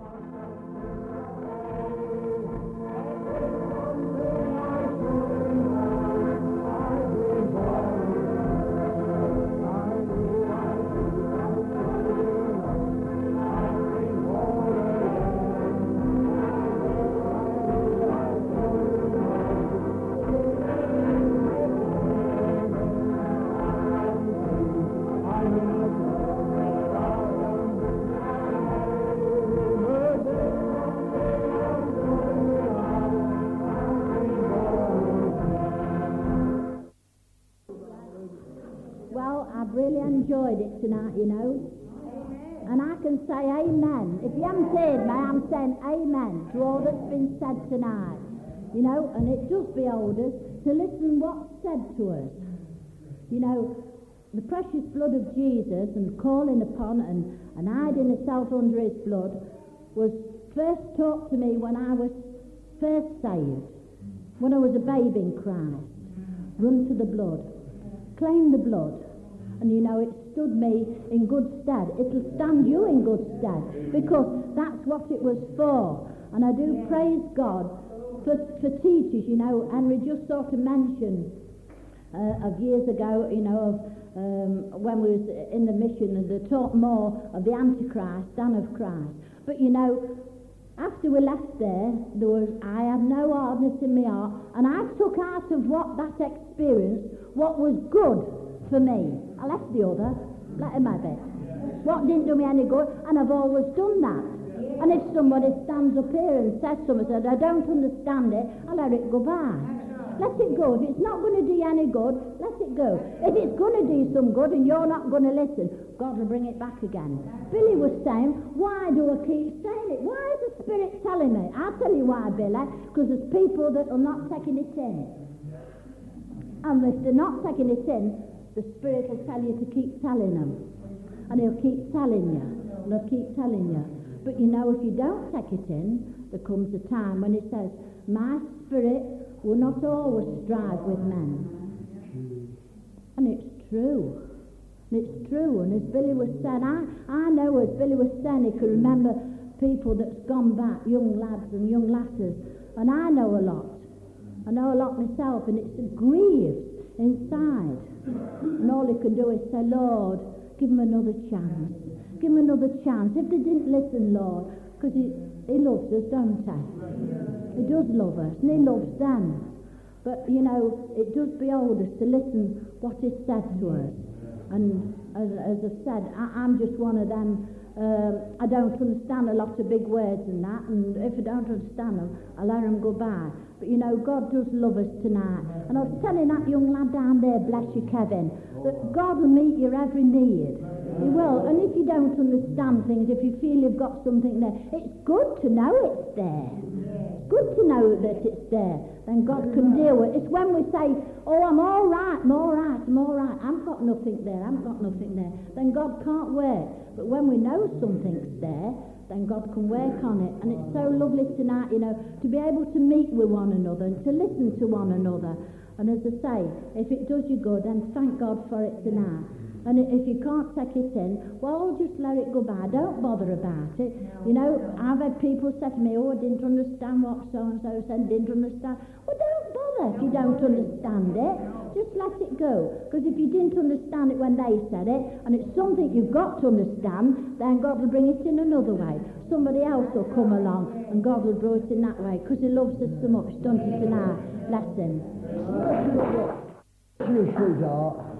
enjoyed it tonight, you know. And I can say amen. If you haven't heard me, I'm saying amen to all that's been said tonight. You know, and it does behold us to listen what's said to us. You know, the precious blood of Jesus and calling upon and, and hiding yourself under his blood was first taught to me when I was first saved, when I was a babe in Christ. Run to the blood. Claim the blood. And you know, it stood me in good stead. It'll stand you in good stead because that's what it was for. And I do praise God for, for teachers, you know, Henry just sort of mentioned uh, of years ago, you know, of um, when we was in the mission and they taught more of the Antichrist than of Christ. But you know, after we left there, there was I had no hardness in my heart, and I took out of what that experience what was good for me. I left the other, let him have it. What didn't do me any good, and I've always done that. And if somebody stands up here and says something, says, I don't understand it, I'll let it go by. Let it go. If it's not going to do you any good, let it go. If it's going to do some good and you're not going to listen, God will bring it back again. Billy was saying, why do I keep saying it? Why is the Spirit telling me? I'll tell you why, Billy. Because there's people that are not taking it in. And if they're not taking it in, the Spirit will tell you to keep telling them. And He'll keep telling you. And He'll keep telling you. But you know, if you don't take it in, there comes a time when it says, My Spirit will not always strive with men. And it's true. And it's true. And as Billy was saying, I, I know as Billy was saying, he can remember people that's gone back, young lads and young lasses. And I know a lot. I know a lot myself, and it's grieved inside. And all he can do is say, Lord, give him another chance. Give him another chance. If they didn't listen, Lord, because he, he loves us, don't he? He does love us, and he loves them. But, you know, it does behold us to listen what is said to us. And as, as I said, I, am just one of them. Um, I don't understand a lot of big words and that, and if I don't understand them, I let them go by. But you know, God does love us tonight. And I was telling that young lad down there, bless you, Kevin, that God will meet your every need. He will. And if you don't understand things, if you feel you've got something there, it's good to know it's there. Good to know that it's there. Then God can deal with it. It's when we say, oh, I'm all right, I'm all right, I'm all right. I've got nothing there, I've got nothing there. Then God can't work. But when we know something's there, then God can work on it. And it's so lovely tonight, you know, to be able to meet with one another and to listen to one another. And as I say, if it does you good, then thank God for it tonight. And if you can't take it in, well, just let it go by. Don't bother about it. You know, I've had people say to me, oh, I didn't understand what so-and-so said, didn't understand. Well, don't bother if you don't understand it. Just let it go. Because if you didn't understand it when they said it, and it's something you've got to understand, then God will bring it in another way. Somebody else will come along, and God will bring it in that way, because he loves us so much, don't he, tonight? Bless him. sweetheart.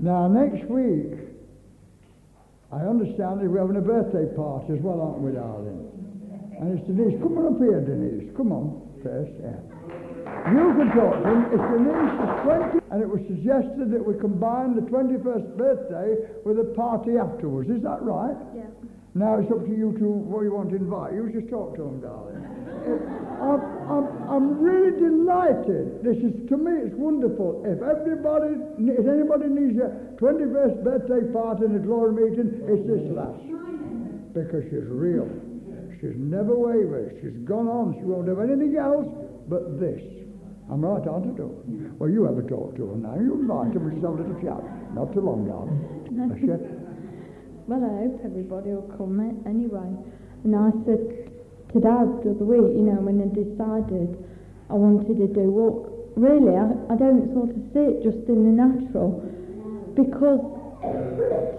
Now, next week, I understand that we're having a birthday party as well, aren't we, darling? And it's Denise. Come on up here, Denise. Come on, first. Yeah. You can talk to him. It's Denise, 20, and it was suggested that we combine the 21st birthday with a party afterwards. Is that right? Yeah. Now it's up to you to what you want to invite. You just talk to him, darling. I'm, I'm, I'm really delighted. This is, to me, it's wonderful. If everybody, if anybody needs a 21st birthday party and a glory meeting, it's this lass. Because she's real. She's never wavered. She's gone on. She won't have anything else but this. I'm right, aren't I? Well, you ever talk to her now. You invite her have a little chat. Not too long, darling. Well, I hope everybody will come anyway. And I said to Dad the other week, you know, when I decided I wanted to do, well, really, I, I don't sort of see it just in the natural. Because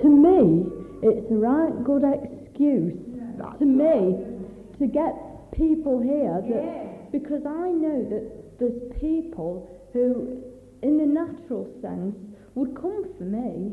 to me, it's a right good excuse to me to get people here that, because I know that there's people who, in the natural sense, would come for me,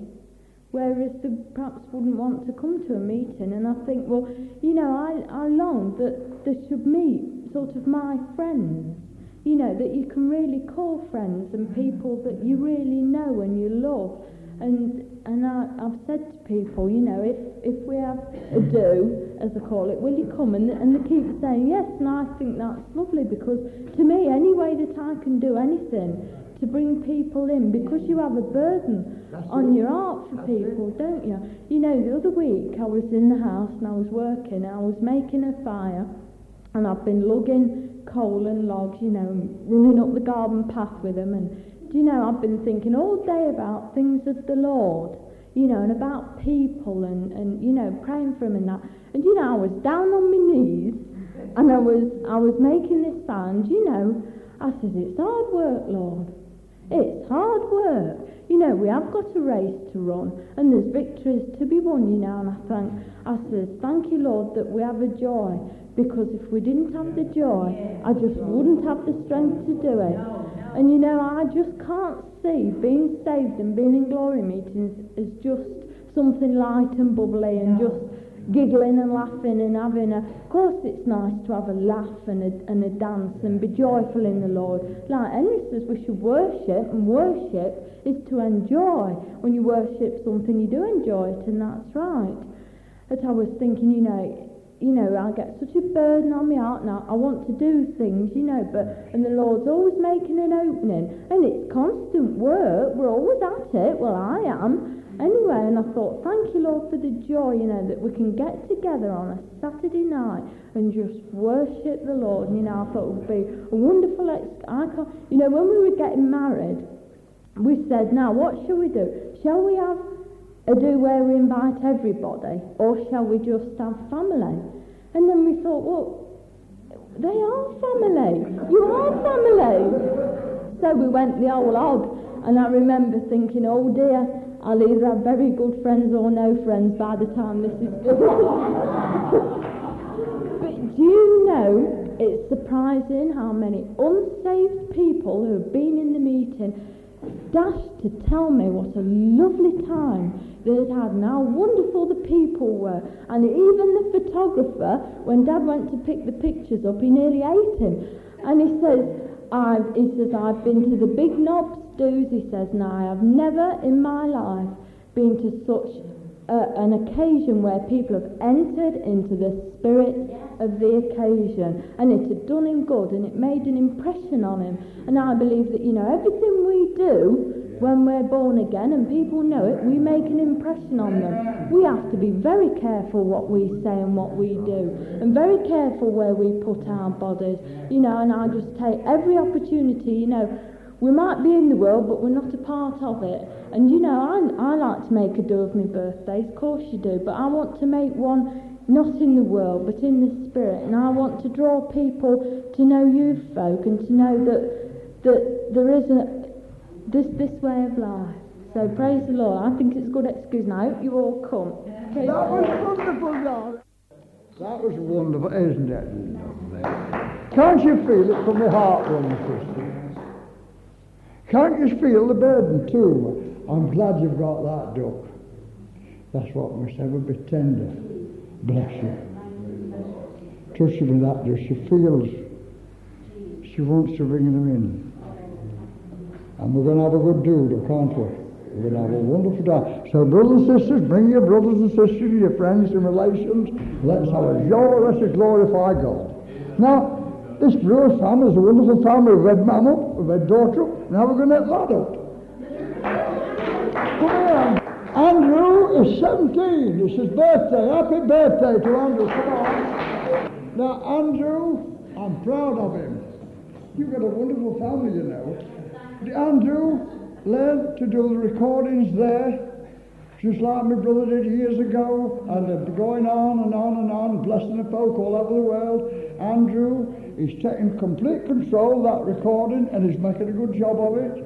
whereas they perhaps wouldn't want to come to a meeting. And I think, well, you know, I, I long that they should meet sort of my friends, you know, that you can really call friends and mm-hmm. people that you really know and you love. And and I, I've said to people, you know, if, if we have a do, as I call it, will you come? And, and they keep saying yes, and I think that's lovely because to me, any way that I can do anything to bring people in, because you have a burden that's on it. your heart for that's people, it. don't you? You know, the other week I was in the house and I was working, and I was making a fire, and I've been lugging coal and logs, you know, running up the garden path with them and do you know, I've been thinking all day about things of the Lord, you know, and about people and, and you know, praying for them and that. And you know, I was down on my knees and I was I was making this sound, you know, I said, It's hard work, Lord. It's hard work. You know, we have got a race to run and there's victories to be won, you know, and I thank I says, Thank you, Lord, that we have a joy because if we didn't have the joy, I just wouldn't have the strength to do it. And you know, I just can't see being saved and being in glory meetings as just something light and bubbly and just giggling and laughing and having a. Of course, it's nice to have a laugh and a, and a dance and be joyful in the Lord. Like Henry says, we should worship, and worship is to enjoy. When you worship something, you do enjoy it, and that's right. But I was thinking, you know, you know, I get such a burden on my heart now. I want to do things, you know, but and the Lord's always making an opening, and it's constant work. We're always at it. Well, I am anyway. And I thought, thank you, Lord, for the joy, you know, that we can get together on a Saturday night and just worship the Lord. And, you know, I thought it would be a wonderful. Ex- I can't, you know, when we were getting married, we said, now what shall we do? Shall we have a do where we invite everybody, or shall we just have family? And then we thought, well, they are family. You are family. So we went the whole hog, and I remember thinking, oh dear, I'll either have very good friends or no friends by the time this is done. but do you know, it's surprising how many unsaved people who have been in the meeting dashed to tell me what a lovely time they'd had and how wonderful the people were. And even the photographer, when Dad went to pick the pictures up, he nearly ate him. And he says, I've, he says, I've been to the big knobs he says, now I have never in my life been to such uh, an occasion where people have entered into the spirit of the occasion and it had done him good and it made an impression on him. And I believe that, you know, everything we do when we're born again and people know it, we make an impression on them. We have to be very careful what we say and what we do, and very careful where we put our bodies. You know, and I just take every opportunity, you know. We might be in the world, but we're not a part of it. And you know, I, I like to make a do of my birthdays, of course you do, but I want to make one not in the world, but in the spirit. And I want to draw people to know you folk and to know that, that there is a, this, this way of life. So praise the Lord. I think it's a good excuse, and I hope you all come. Praise that was wonderful, God. That was wonderful, isn't it? Can't you feel it from the heart, brother sister? Can't you feel the burden too? I'm glad you've got that duck. That's what must ever be tender. Bless you. Her with that, does she feels she wants to bring them in. And we're going to have a good do, can't we? We're going to have a wonderful time. So, brothers and sisters, bring your brothers and sisters, your friends and relations. Let's have a joy. Let's glorify God. Now, this Brewer's family is a wonderful family. We've had mum we've had daughter now we're going to. Come here. Andrew is 17. It's his birthday. Happy birthday to Andrew. Come on. Now, Andrew, I'm proud of him. You've got a wonderful family, you know. Andrew learned to do the recordings there. just like my brother did years ago, and going on and on and on, blessing the folk all over the world. Andrew is taking complete control of that recording, and he's making a good job of it.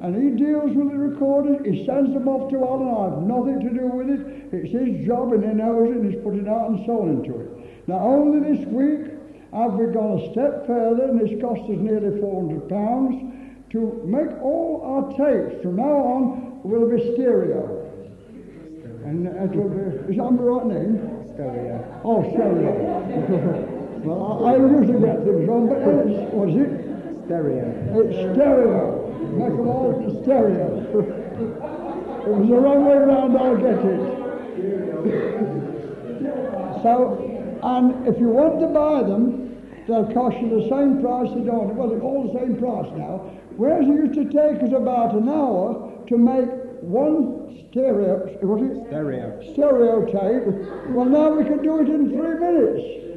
And he deals with the recording, he sends them off to Alan, I have nothing to do with it. It's his job, and he knows it, and he's putting heart and soul into it. Now, only this week have we gone a step further, and it's cost us nearly £400 to make all our tapes from now on will be stereo. And it will be, is that my right name? Stereo. Oh, stereo. well, I, I usually get things wrong, but it's, was it? Stereo. It's stereo. Make them all stereo. it was the wrong way round, I'll get it. so, and if you want to buy them, they'll cost you the same price they don't. Well, they're all the same price now. Whereas it used to take us about an hour to make one stereo, was it? Stereo. stereo tape. Well, now we can do it in three minutes.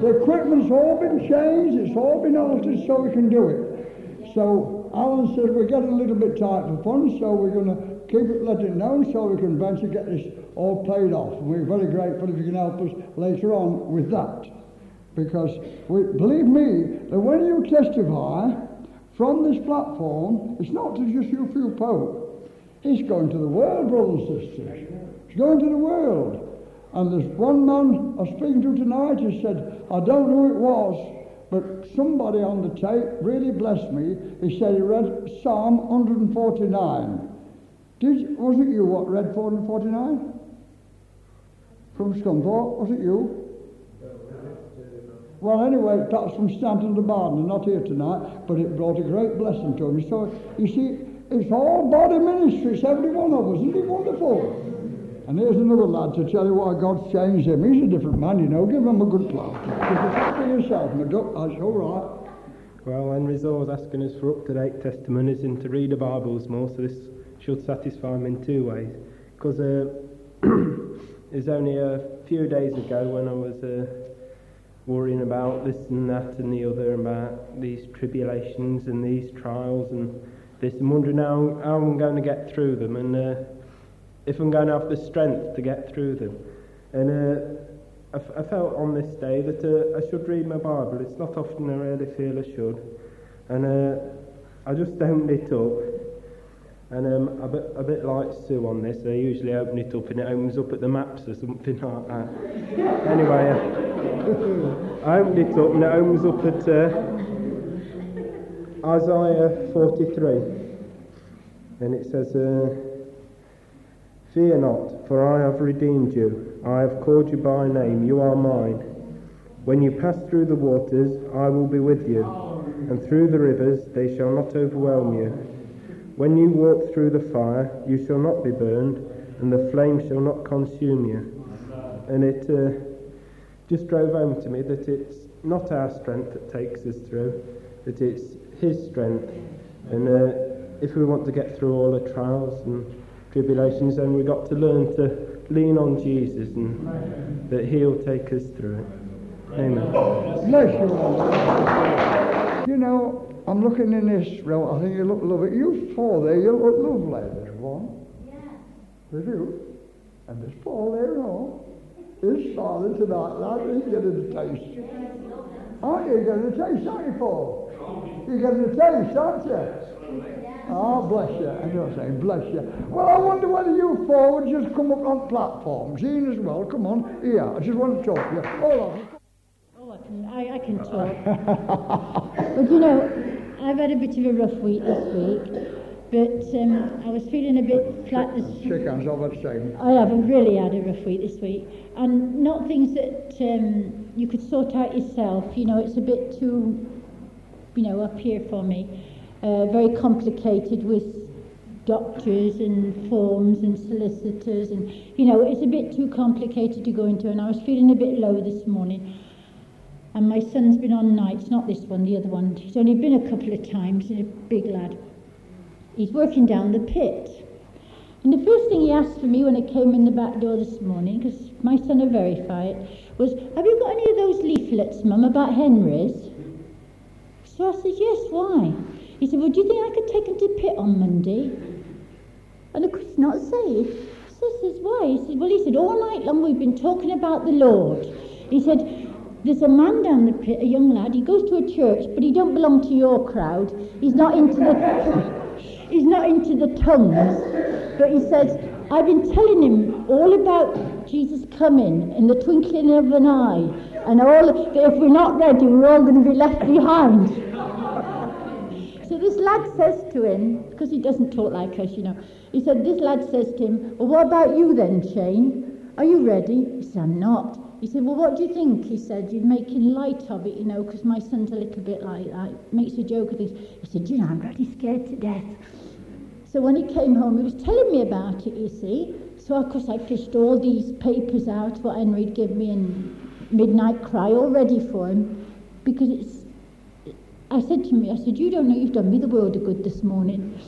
The equipment's all been changed, it's all been altered so we can do it. So Alan says we're getting a little bit tight for funds, so we're going to keep it, let it known so we can eventually get this all paid off. And we're very grateful if you can help us later on with that. Because we, believe me, that when you testify from this platform, it's not to just you few folk. It's going to the world, brothers and sisters. It's going to the world. And there's one man I was speaking to tonight who said, I don't know who it was, but somebody on the tape really blessed me. He said he read Psalm 149. Did, was it you what read 449? From Scunthorpe, was it you? Well, anyway, that's from Stanton de Baden, not here tonight, but it brought a great blessing to me. So, you see, it's all body ministry, it's every one of us. Isn't it wonderful? And there's another lad to tell you why God's changed him. He's a different man, you know. Give him a good clap. Just for yourself, my duck. That's all right. Well, Henry Zaw's asking us for up-to-date testimonies and to read the Bibles more, so this should satisfy him in two ways. Because uh, it was only a few days ago when I was uh, worrying about this and that and the other, about these tribulations and these trials and this, and wondering how, how I'm going to get through them and uh, if I'm going to have the strength to get through them. And uh, I, f- I felt on this day that uh, I should read my Bible. It's not often I really feel I should. And uh, I just opened it up. And um, a, bit, a bit like Sue on this, I usually open it up and it opens up at the maps or something like that. anyway, uh, I opened it up and it opens up at uh, Isaiah 43. And it says, uh, Fear not, for I have redeemed you. I have called you by name. You are mine. When you pass through the waters, I will be with you, and through the rivers, they shall not overwhelm you. When you walk through the fire, you shall not be burned, and the flame shall not consume you. And it uh, just drove home to me that it's not our strength that takes us through, that it's His strength. And uh, if we want to get through all the trials and tribulations, and we've got to learn to lean on Jesus and that He'll take us through it. Amen. Bless you all. You know, I'm looking in this row. I think you look lovely. You four there, you look lovely. There's one. Yeah. There's you. And there's Paul there, no. His father tonight, lad, he's getting a taste. Aren't you getting a taste, aren't you, Paul? You're getting a taste, aren't you? Oh, bless you. I know saying, bless you. Well, I wonder whether you four would just come up on platform. Jean as well, come on. Here, I just want to talk to you. Hold on. Oh, I can, I, I can talk. but you know, I've had a bit of a rough week this week, but um, I was feeling a bit flat this Shake hands, had the same. I haven't really had a rough week this week, and not things that um, you could sort out yourself. You know, it's a bit too, you know, up here for me. Uh, very complicated with doctors and forms and solicitors, and you know, it's a bit too complicated to go into. And I was feeling a bit low this morning. And my son's been on nights, not this one, the other one. He's only been a couple of times, he's a big lad. He's working down the pit. And the first thing he asked for me when I came in the back door this morning, because my son will verify it, was, Have you got any of those leaflets, Mum, about Henry's? So I said, Yes, why? He said, Well, do you think I could take him to pit on Monday? And of course, not safe. I says, why? He said, well, he said, all night long we've been talking about the Lord. He said, there's a man down the pit, a young lad, he goes to a church, but he don't belong to your crowd. He's not into the, he's not into the tongues. But he says, I've been telling him all about Jesus coming in the twinkling of an eye, and all that if we're not ready, we're all going to be left behind. So this lad says to him, because he doesn't talk like us, you know, he said, this lad says to him, well, what about you then, Shane? Are you ready? He said, I'm not. He said, well, what do you think? He said, you're making light of it, you know, because my son's a little bit like that. Makes a joke of things. He said, you know, I'm really scared to death. So when he came home, he was telling me about it, you see. So, of course, I fished all these papers out, what Henry'd give me, and Midnight Cry, all ready for him, because it's I said to me, I said, you don't know you've done me the world of good this morning.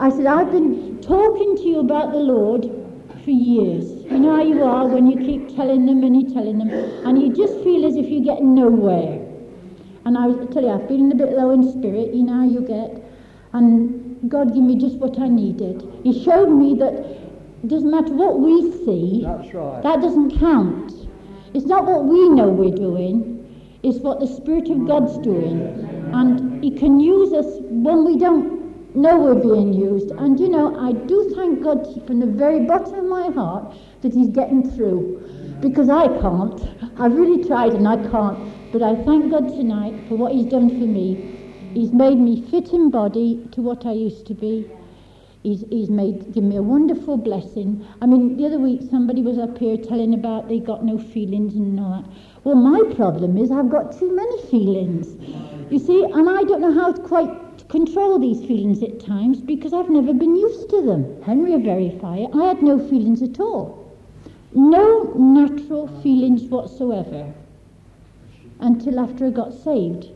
I said, I've been talking to you about the Lord for years. You know how you are when you keep telling them and you're telling them, and you just feel as if you're getting nowhere. And I, I tell you, I've been a bit low in spirit, you know how you get. And God gave me just what I needed. He showed me that it doesn't matter what we see, That's right. that doesn't count. It's not what we know we're doing, it's what the Spirit of God's doing. And He can use us when we don't know we're being used. And you know, I do thank God from the very bottom of my heart that He's getting through. Because I can't. I've really tried and I can't. But I thank God tonight for what He's done for me. He's made me fit in body to what I used to be. He's, he's made given me a wonderful blessing. I mean, the other week somebody was up here telling about they got no feelings and all that. Well, my problem is I've got too many feelings. You see, and I don't know how to quite control these feelings at times because I've never been used to them. Henry will verify it. I had no feelings at all. No natural feelings whatsoever until after I got saved.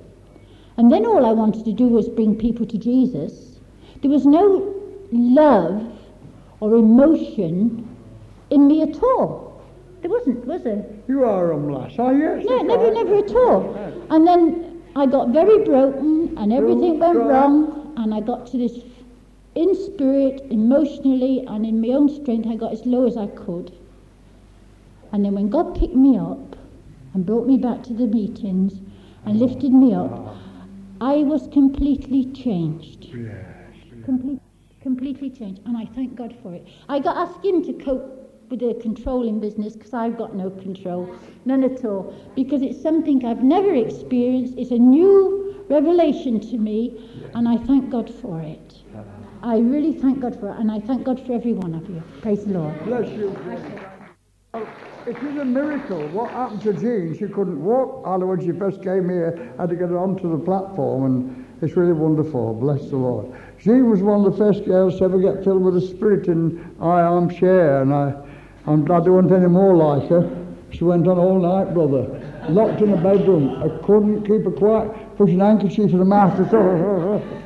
And then all I wanted to do was bring people to Jesus. There was no love or emotion in me at all. There wasn't, was there? You are a lass, are you? No, never, never at all. And then I got very broken and everything went wrong and I got to this, in spirit, emotionally and in my own strength, I got as low as I could. And then when God picked me up and brought me back to the meetings and lifted me up, I was completely changed. Complete, completely changed. And I thank God for it. I got asked him to cope with the controlling business because I've got no control, none at all. Because it's something I've never experienced. It's a new revelation to me, and I thank God for it. I really thank God for it, and I thank God for every one of you. Praise the Lord. Bless you. Well, It is a miracle. What happened to Jean? She couldn't walk. Either when she first came here, had to get her onto the platform, and it's really wonderful. Bless the Lord. Jean was one of the first girls to ever get filled with the Spirit in I armchair, and I, I'm glad there weren't any more like her. She went on all night, brother. Locked in a bedroom. I couldn't keep her quiet. Pushing handkerchief to the mouth.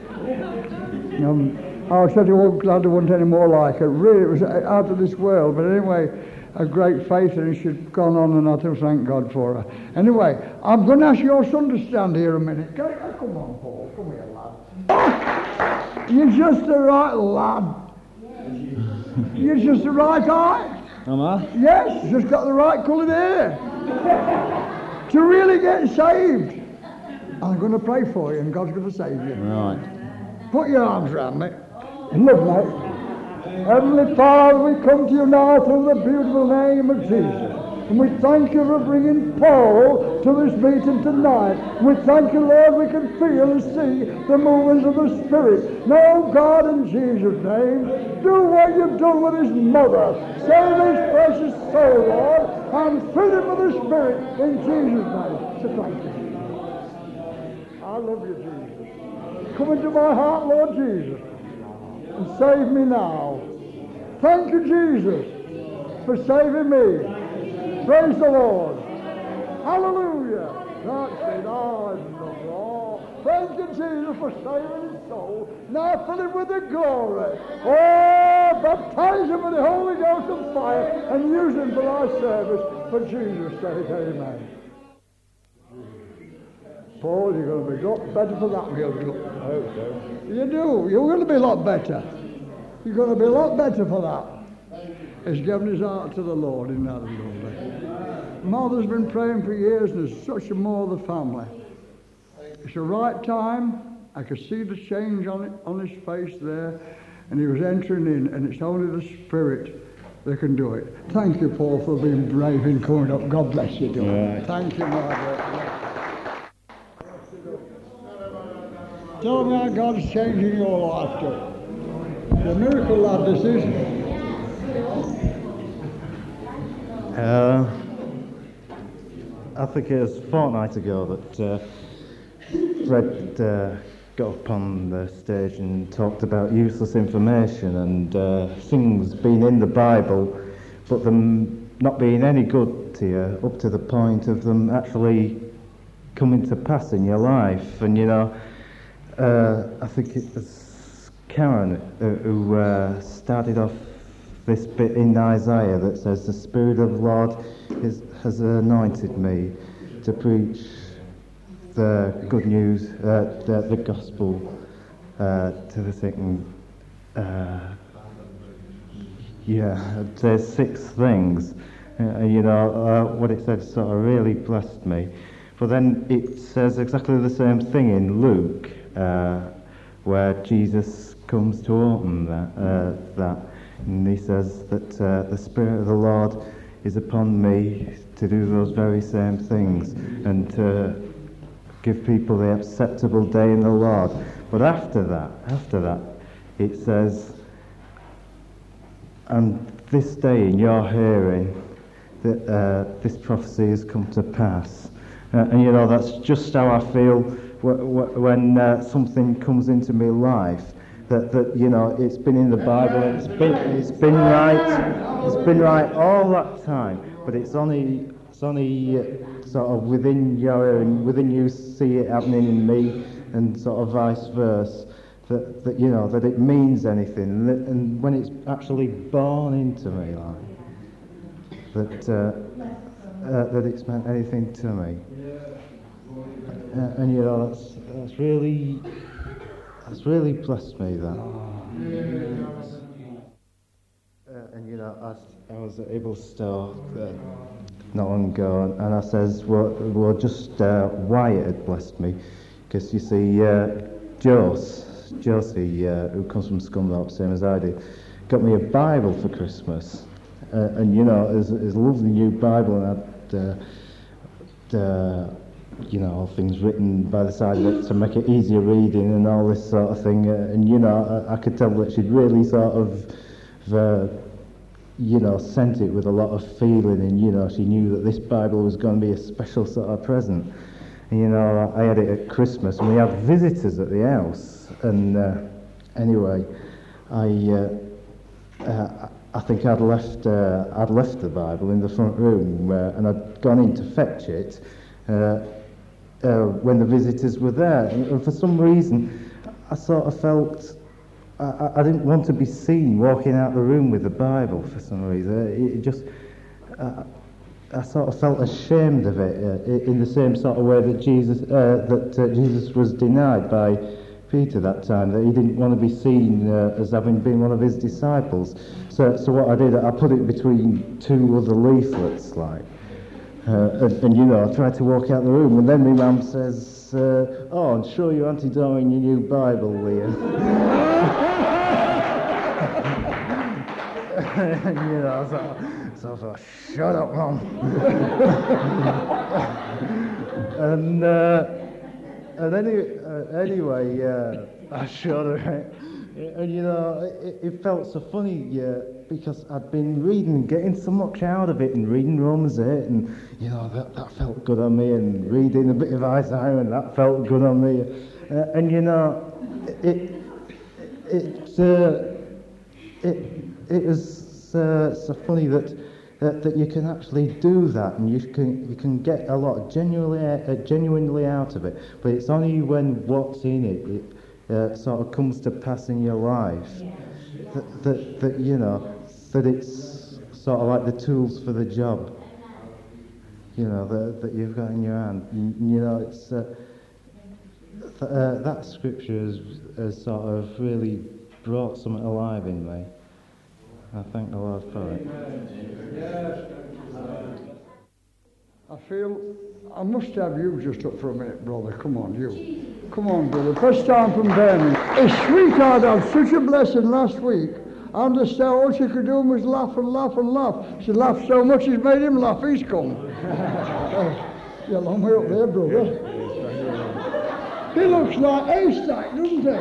Um, I said, oh, glad there wasn't any more like her. Really, it was out of this world. But anyway, a great faith, and she'd gone on, and I do thank God for her. Anyway, I'm going to ask your son to stand here a minute. Come on, Paul. Come here, lad. You're just the right lad. You're just the right height. Am I? Yes, just got the right coloured hair. to really get saved. I'm going to pray for you, and God's going to save you. Right. Put your arms around me. Love, mate. Heavenly Father, we come to you now through the beautiful name of Jesus. And we thank you for bringing Paul to this meeting tonight. We thank you, Lord, we can feel and see the movements of the Spirit. Now, God, in Jesus' name, do what you've done with his mother. Save his precious soul, Lord, and fill him with the Spirit in Jesus' name. You. I love you, Jesus. Come into my heart, Lord Jesus, and save me now. Thank you, Jesus, for saving me. Praise the Lord. Hallelujah. That's it. Ah, All. Thank you, Jesus, for saving soul. Now fill him with the glory. Oh, baptize him with the Holy Ghost and fire and use him for our service. For Jesus' sake, amen. Paul, you're going to be a lot better for that, Bill. I hope so. You do. You're going to be a lot better. You're going to be a lot better for that. has given his heart to the Lord in that lovely. Mother's been praying for years and there's such a more of the family. It's the right time. I could see the change on, it, on his face there and he was entering in and it's only the Spirit that can do it. Thank you, Paul, for being brave and coming up. God bless you, Right. Thank you, Margaret. Tell them how God's changing your life, too. The miracle lad, this is. Uh, I think it was a fortnight ago that uh, Fred uh, got up on the stage and talked about useless information and uh, things being in the Bible, but them not being any good to you up to the point of them actually coming to pass in your life. And you know, uh, I think it was Karen who uh, started off this bit in Isaiah that says, The Spirit of the Lord is, has anointed me to preach the good news, uh, the, the gospel uh, to the sick. Uh, yeah, there's six things. Uh, you know, what it says sort of really blessed me. But then it says exactly the same thing in Luke uh, where Jesus comes to open that, uh, that. And he says that uh, the Spirit of the Lord is upon me to do those very same things and to give people the acceptable day in the Lord. But after that, after that, it says, and this day in your hearing, that uh, this prophecy has come to pass. Uh, and you know, that's just how I feel when uh, something comes into my life that, that you know it's been in the Bible it's been it's been right it's been right all that time but it's only it's only sort of within your own, within you see it happening in me and sort of vice versa that, that you know that it means anything. And, that, and when it's actually born into me like that uh, uh, that it's meant anything to me. Uh, and you know that's that's really that's really blessed me that. Uh, and you know, I, I was able to uh, not long ago, and I says, well, well just uh, it had blessed me, because you see, uh, Jos, Josie, uh, who comes from Scunthorpe, same as I did, got me a Bible for Christmas, uh, and you know, it's, a lovely new Bible, and I'd. Uh, you know, all things written by the side of it to make it easier reading and all this sort of thing. Uh, and, you know, I, I, could tell that she'd really sort of, uh, you know, sent it with a lot of feeling and, you know, she knew that this Bible was going to be a special sort of present. And, you know, I had it at Christmas and we had visitors at the house. And uh, anyway, I, uh, uh, I think I'd left, uh, I'd left the Bible in the front room and I'd gone in to fetch it. Uh, uh, when the visitors were there. And for some reason, I sort of felt I, I, didn't want to be seen walking out the room with the Bible for some reason. It, just, uh, I sort of felt ashamed of it uh, in the same sort of way that Jesus, uh, that uh, Jesus was denied by Peter that time, that he didn't want to be seen uh, as having been one of his disciples. So, so what I did, I put it between two other leaflets, like. Uh, and, you know, I tried to walk out the room, and then my mum says, uh, "Oh, I'm sure you aren't doing your new Bible, Leah." and, you know, so, so I thought, "Shut up, mum." and uh, and any, uh, anyway, uh, I shut her. And you know, it, it felt so funny. Yeah because I'd been reading and getting so much out of it and reading Romans 8 and, you know, that, that felt good on me and reading a bit of Isaiah and that felt good on me. Uh, and, you know, it, it, uh, it, it was uh, so funny that, that, that you can actually do that and you can, you can get a lot genuinely, uh, genuinely out of it. But it's only when what's in it, it uh, sort of comes to pass in your life. That, that, that, you know, that it's sort of like the tools for the job, you know, that, that you've got in your hand. You, know, it's uh, th- uh, that scripture has, has sort of really brought something alive in me. I thank the Lord for it. I feel I must have you just up for a minute, brother. Come on, you. Come on, brother. First time from Birmingham. His sweetheart had such a blessing last week. I understand all she could do was laugh and laugh and laugh. She laughed so much it's made him laugh. He's come. you're a long way up there, brother. He looks like haystack, doesn't he? Bless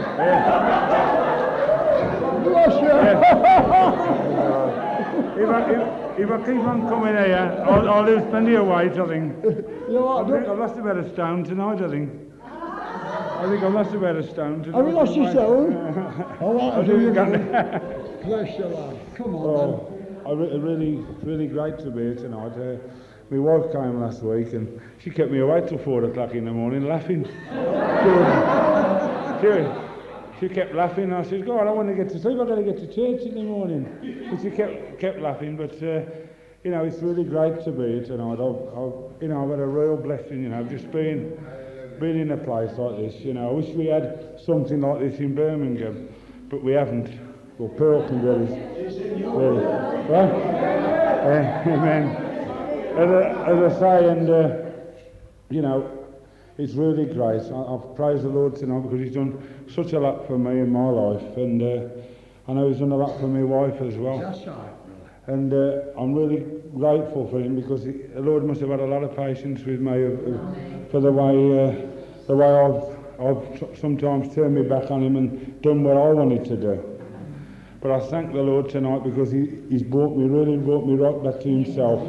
you. if, I, if, if I keep on coming here, I'll, I'll lose plenty of weight, I think. You know I what? think I've lost about a stone tonight, I think. I think I've lost about a stone tonight. Have you lost your stone? All right, I I'll do you again. Bless you, lad. Come on, Oh, I re- really, really great to be here tonight. Uh, my wife came last week and she kept me awake till four o'clock in the morning laughing. she, she kept laughing. I said, God, I want to get to sleep. I've got to get to church in the morning. But she kept, kept laughing. But, uh, you know, it's really great to be here tonight. I've, I've, you know, I've had a real blessing, you know, just being, being in a place like this. You know, I wish we had something like this in Birmingham, but we haven't. Well, Pearl this. Really. Right? Uh, amen. As I, as I say, and, uh, you know, it's really great. I, I've praised the Lord tonight because He's done such a lot for me in my life, and uh, I know He's done a lot for my wife as well. That's right. And uh, I'm really grateful for him because he, the Lord must have had a lot of patience with me uh, uh, for the way uh, the way I've I've sometimes turned my back on him and done what I wanted to do. But I thank the Lord tonight because he, He's brought me really brought me right back to Himself.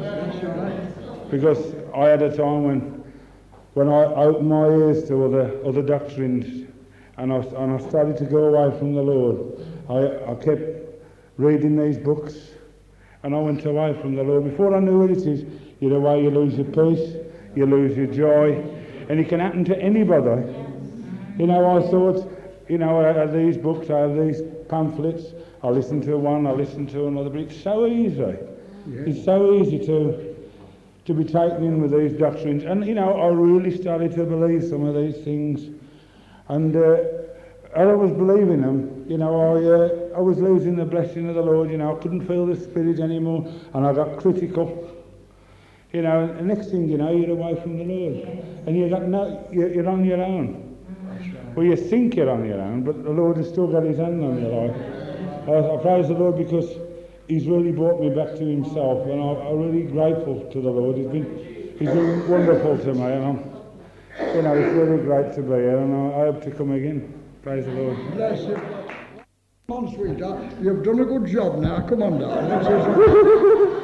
Because I had a time when when I opened my ears to other other doctrines and I, and I started to go away from the Lord. I, I kept reading these books and I went away from the Lord. Before I knew what it is, you're away, you lose your peace, you lose your joy, and it can happen to anybody. You know, I thought, you know, I have these books, I have these pamphlets, I listen to one, I listen to another, but it's so easy. It's so easy to to be taken in with these doctrines. And, you know, I really started to believe some of these things. And uh, as I was believing them, you know, I, uh, I was losing the blessing of the Lord, you know, I couldn't feel the Spirit anymore, and I got critical. You know, and the next thing you know, you're away from the Lord. And you got no, you're, you're on your own. Well, you think you're on your own, but the Lord has still got his hand on your life. I, I praise the Lord because he's really brought me back to himself, and I, I'm really grateful to the Lord. He's been, he's been wonderful to me, and I'm, you know, it's really great to be here, and I, I hope to come again. Praise the Lord. Bless you. Come on, sweetheart. You've done a good job now. Come on, darling.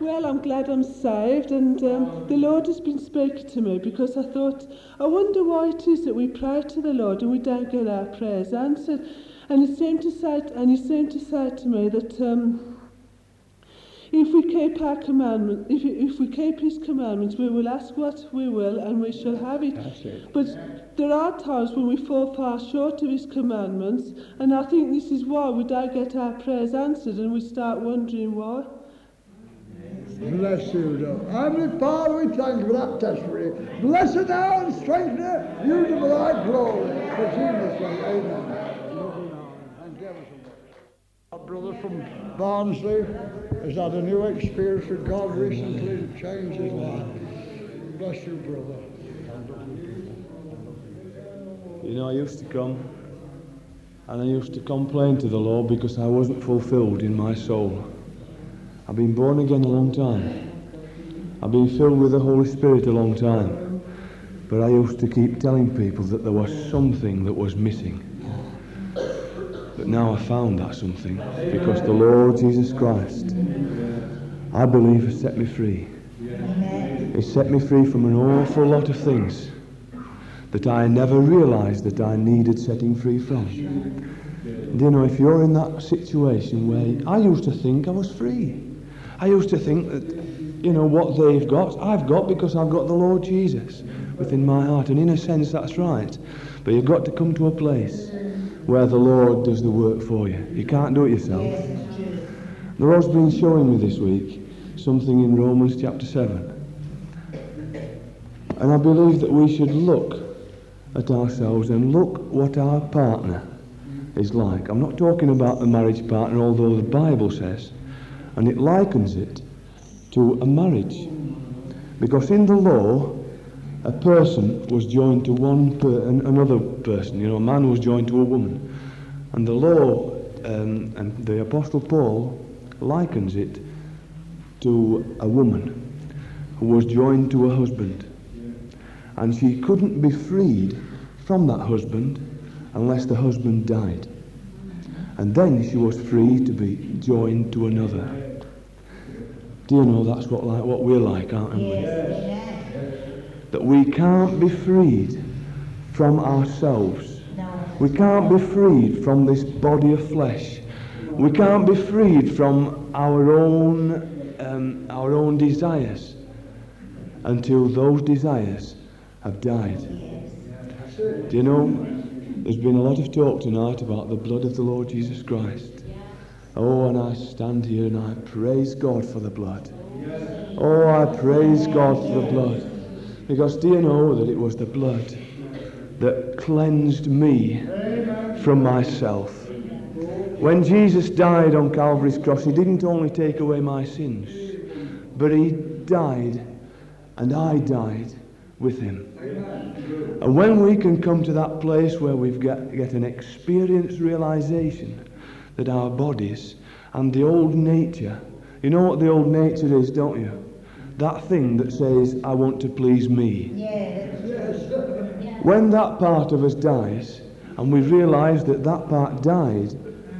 Well, I'm glad I'm saved, and um, the Lord has been speaking to me because I thought, I wonder why it is that we pray to the Lord and we don't get our prayers answered. And he seemed to say, and he seemed to say to me that um, if we keep our commandment, if, if we keep His commandments, we will ask what we will, and we shall have it. it. But there are times when we fall far short of His commandments, and I think this is why we don't get our prayers answered, and we start wondering why. Bless you, Lord. Heavenly Father, we thank you for that testimony. Bless it now and strengthen it. Use it for thy glory. For Jesus' sake, amen. Thank you ever so Brother from Barnsley has had a new experience with God recently and changed his life. Bless you, brother. You know, I used to come and I used to complain to the Lord because I wasn't fulfilled in my soul. I've been born again a long time. I've been filled with the Holy Spirit a long time. But I used to keep telling people that there was something that was missing. But now I found that something because the Lord Jesus Christ, I believe, has set me free. He set me free from an awful lot of things that I never realized that I needed setting free from. And you know, if you're in that situation where I used to think I was free, I used to think that, you know, what they've got, I've got because I've got the Lord Jesus within my heart. And in a sense, that's right. But you've got to come to a place where the Lord does the work for you. You can't do it yourself. The Lord's been showing me this week something in Romans chapter 7. And I believe that we should look at ourselves and look what our partner is like. I'm not talking about the marriage partner, although the Bible says, and it likens it to a marriage. Because in the law, a person was joined to one per, another person. You know, a man was joined to a woman. And the law um, and the Apostle Paul likens it to a woman who was joined to a husband. And she couldn't be freed from that husband unless the husband died. And then she was free to be joined to another. Do you know that's what, like, what we're like, aren't we? That we can't be freed from ourselves. We can't be freed from this body of flesh. We can't be freed from our own, um, our own desires until those desires have died. Do you know, there's been a lot of talk tonight about the blood of the Lord Jesus Christ. Oh, and I stand here and I praise God for the blood. Oh, I praise God for the blood. Because do you know that it was the blood that cleansed me from myself? When Jesus died on Calvary's cross, he didn't only take away my sins, but he died and I died with him. And when we can come to that place where we've got, get an experienced realization that our bodies and the old nature, you know what the old nature is, don't you? That thing that says, I want to please me. When that part of us dies, and we realize that that part died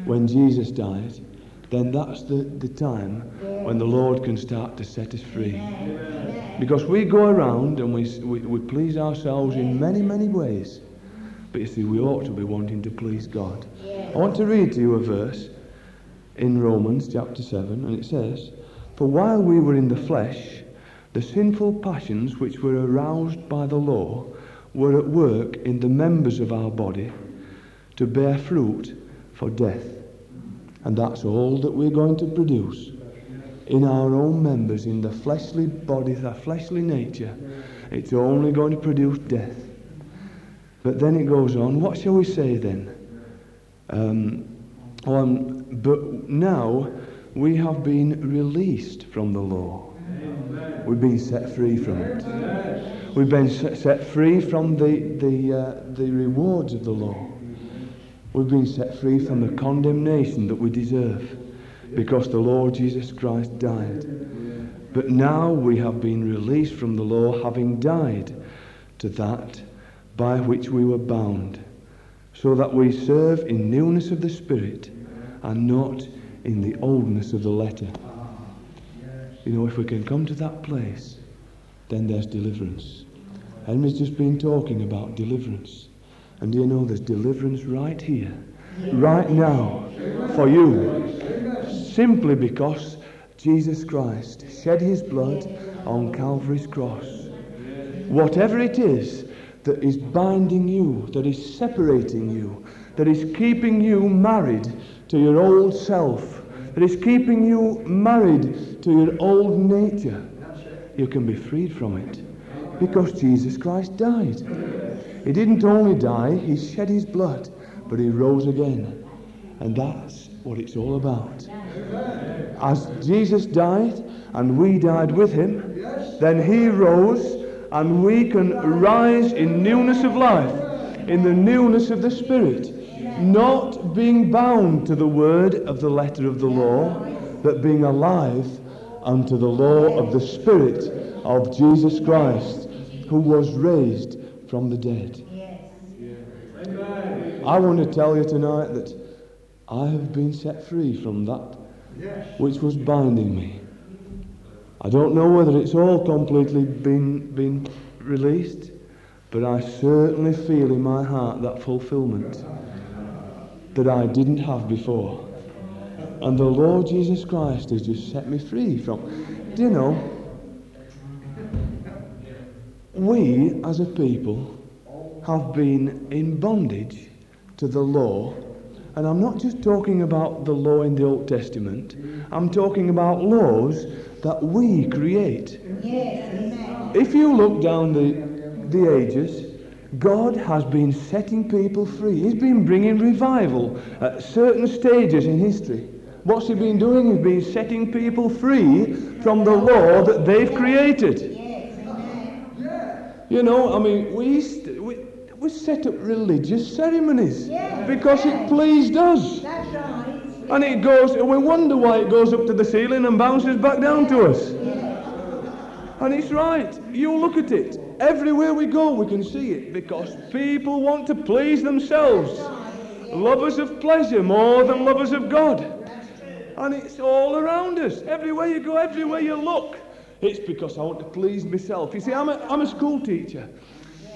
when Jesus died, then that's the, the time when the Lord can start to set us free. Because we go around and we, we, we please ourselves in many, many ways. But you see, we ought to be wanting to please God. I want to read to you a verse in Romans chapter 7, and it says, For while we were in the flesh, the sinful passions which were aroused by the law were at work in the members of our body to bear fruit for death. And that's all that we're going to produce in our own members, in the fleshly bodies, our fleshly nature. It's only going to produce death. But then it goes on, what shall we say then? Um, um, but now we have been released from the law. We've been set free from it. We've been set free from the, the, uh, the rewards of the law. We've been set free from the condemnation that we deserve because the Lord Jesus Christ died. But now we have been released from the law, having died to that by which we were bound, so that we serve in newness of the Spirit and not in the oldness of the letter. You know, if we can come to that place, then there's deliverance. Henry's just been talking about deliverance. And do you know there's deliverance right here, right now, for you, simply because Jesus Christ shed his blood on Calvary's cross. Whatever it is that is binding you, that is separating you, that is keeping you married to your old self, that is keeping you married to your old nature, you can be freed from it because Jesus Christ died. He didn't only die, he shed his blood, but he rose again. And that's what it's all about. As Jesus died and we died with him, then he rose and we can rise in newness of life, in the newness of the Spirit, not being bound to the word of the letter of the law, but being alive unto the law of the Spirit of Jesus Christ, who was raised from the dead. I want to tell you tonight that I have been set free from that which was binding me. I don't know whether it's all completely been, been released, but I certainly feel in my heart that fulfillment that I didn't have before. And the Lord Jesus Christ has just set me free from. Do you know? We as a people have been in bondage to the law and I'm not just talking about the law in the Old Testament, I'm talking about laws that we create. Yes, if you look down the, the ages, God has been setting people free. He's been bringing revival at certain stages in history. What's he been doing? He's been setting people free from the law that they've created. You know, I mean, we, we, we set up religious ceremonies because it pleased us. And it goes, and we wonder why it goes up to the ceiling and bounces back down to us. And it's right. You look at it. Everywhere we go, we can see it because people want to please themselves. Lovers of pleasure more than lovers of God. And it's all around us. Everywhere you go, everywhere you look. It's because I want to please myself. You see, I'm a, I'm a school teacher.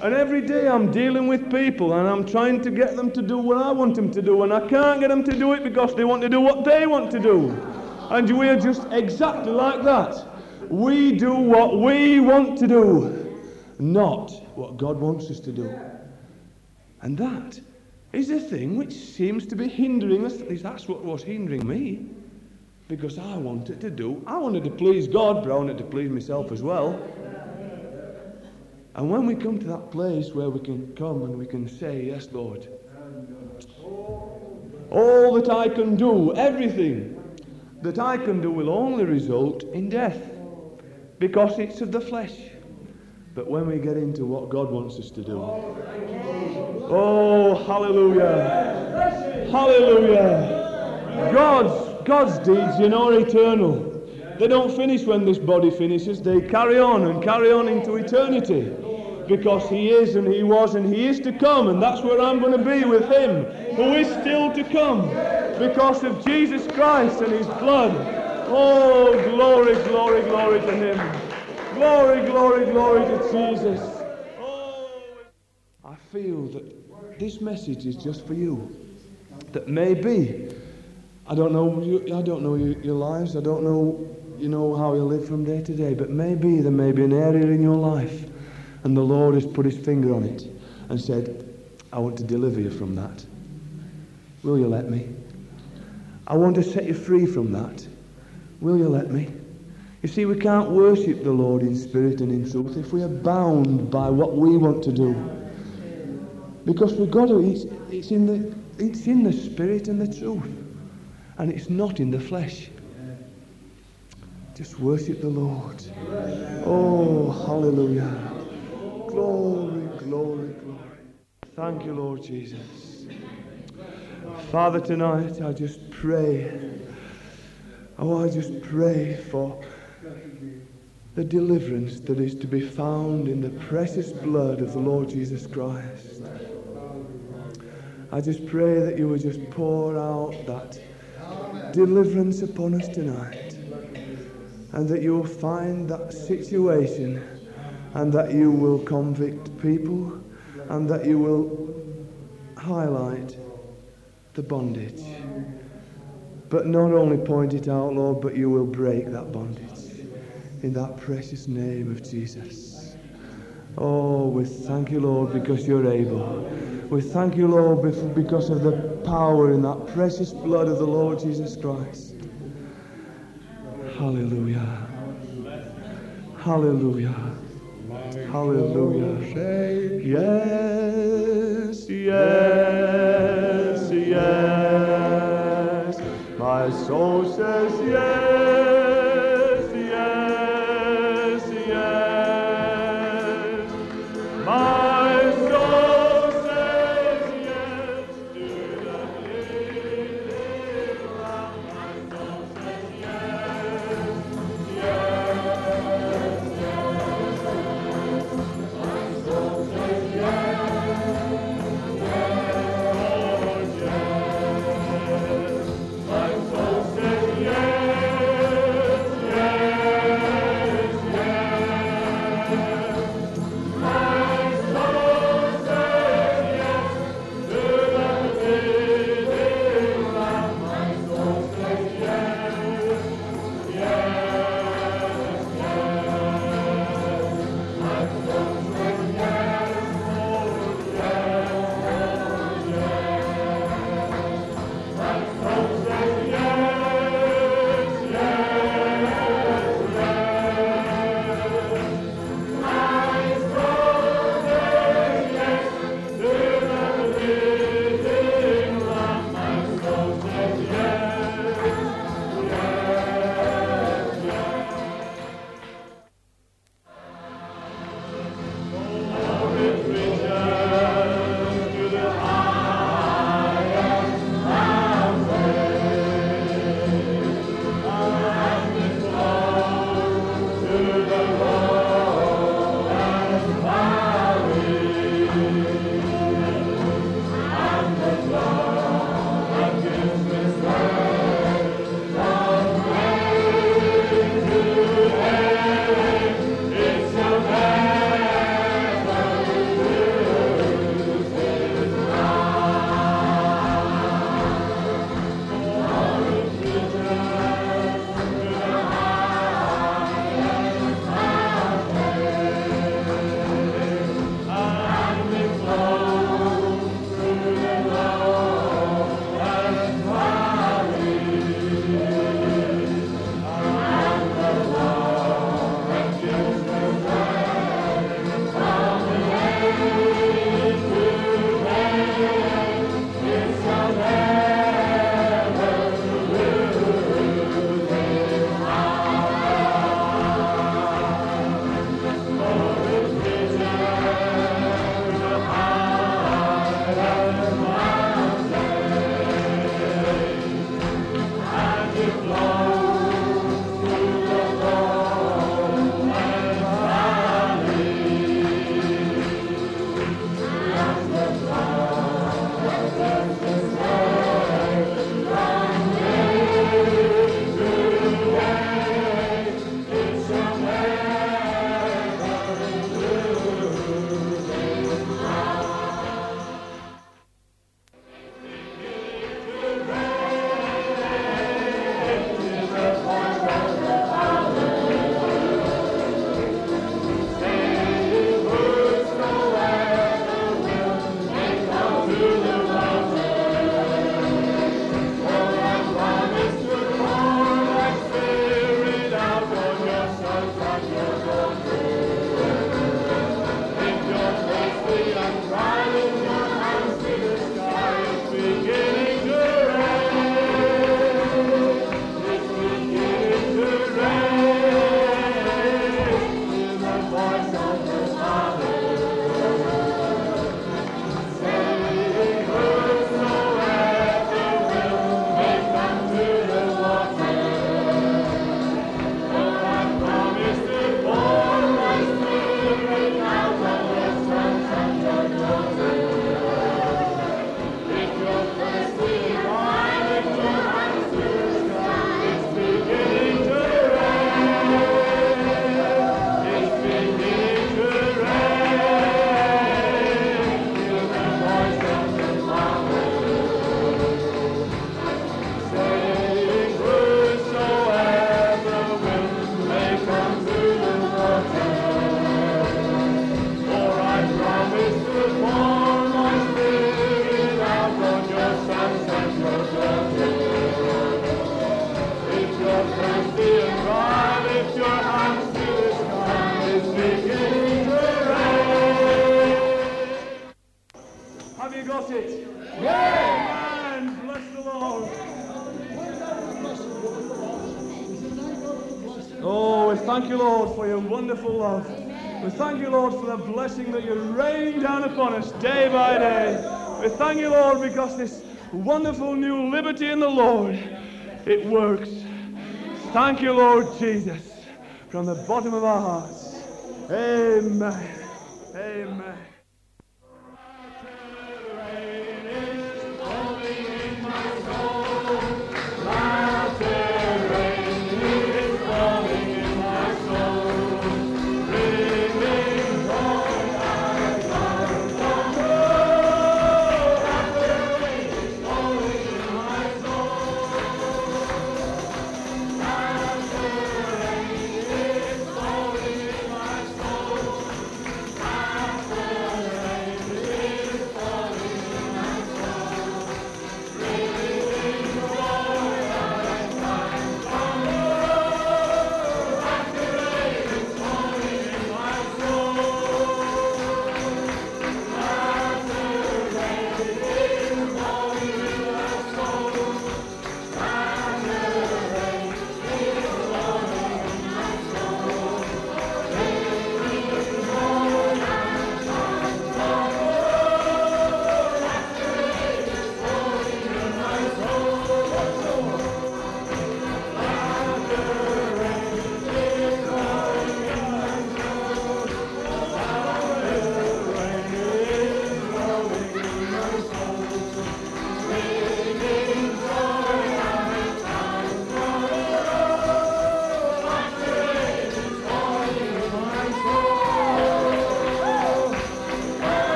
And every day I'm dealing with people and I'm trying to get them to do what I want them to do. And I can't get them to do it because they want to do what they want to do. And we're just exactly like that. We do what we want to do, not what God wants us to do. And that is the thing which seems to be hindering us. At least that's what was hindering me. Because I wanted to do, I wanted to please God, but I wanted to please myself as well. And when we come to that place where we can come and we can say, Yes, Lord, all that I can do, everything that I can do will only result in death because it's of the flesh. But when we get into what God wants us to do, oh, hallelujah! Hallelujah! God's, God's deeds, you know, are eternal. They don't finish when this body finishes, they carry on and carry on into eternity because He is and He was and He is to come, and that's where I'm going to be with Him, who is still to come because of Jesus Christ and His blood. Oh, glory, glory, glory to Him. Glory, glory, glory to Jesus. I feel that this message is just for you. That maybe, I don't know, I don't know your, your lives, I don't know, you know how you live from day to day, but maybe there may be an area in your life and the Lord has put his finger on it and said, I want to deliver you from that. Will you let me? I want to set you free from that. Will you let me? You see, we can't worship the Lord in spirit and in truth if we are bound by what we want to do. Because we've got to, it's, it's, in the, it's in the spirit and the truth. And it's not in the flesh. Just worship the Lord. Oh, hallelujah. Glory, glory, glory. Thank you, Lord Jesus. Father, tonight I just pray. Oh, I just pray for the deliverance that is to be found in the precious blood of the Lord Jesus Christ. I just pray that you will just pour out that deliverance upon us tonight and that you will find that situation and that you will convict people and that you will highlight the bondage. But not only point it out, Lord, but you will break that bondage in that precious name of Jesus. Oh, we thank you, Lord, because you're able. We thank you, Lord, because of the power in that precious blood of the Lord Jesus Christ. Hallelujah. Hallelujah. Hallelujah. Yes, yes, yes. My soul says yes, Oh, thank you, Lord, for your wonderful love. We thank you, Lord, for the blessing that you rain down upon us day by day. We thank you, Lord, because this wonderful new liberty in the Lord, it works. Thank you, Lord Jesus, from the bottom of our hearts. Amen. Amen.